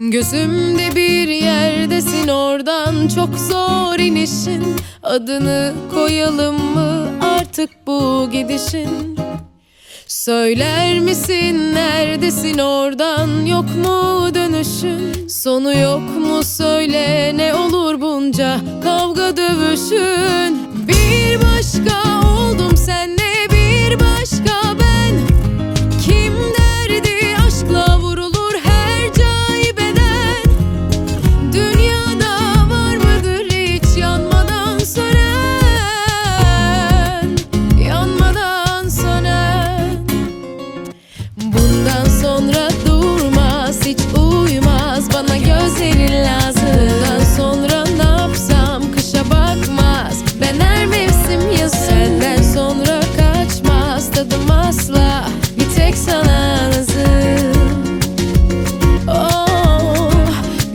Gözümde bir yerdesin oradan çok zor inişin. Adını koyalım mı artık bu gidişin? Söyler misin neredesin oradan yok mu dönüşün? Sonu yok mu söyle ne olur bunca kavga dövüşün asla Bir tek sana nazım. Oh,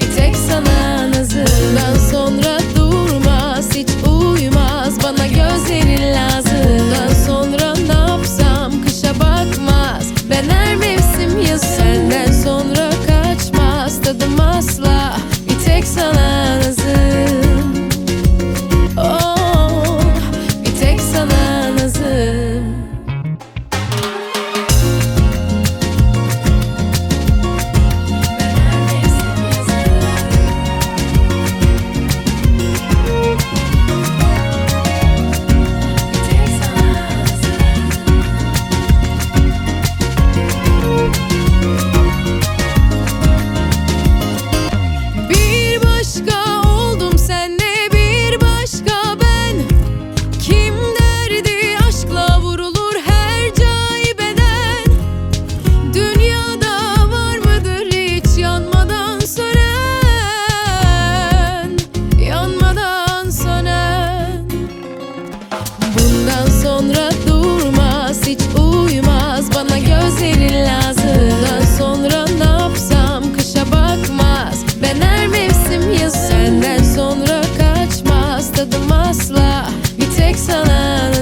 Bir tek sana nazım. Ben sonra durmaz hiç uyumaz. Bana gözlerinle asla bir tek sana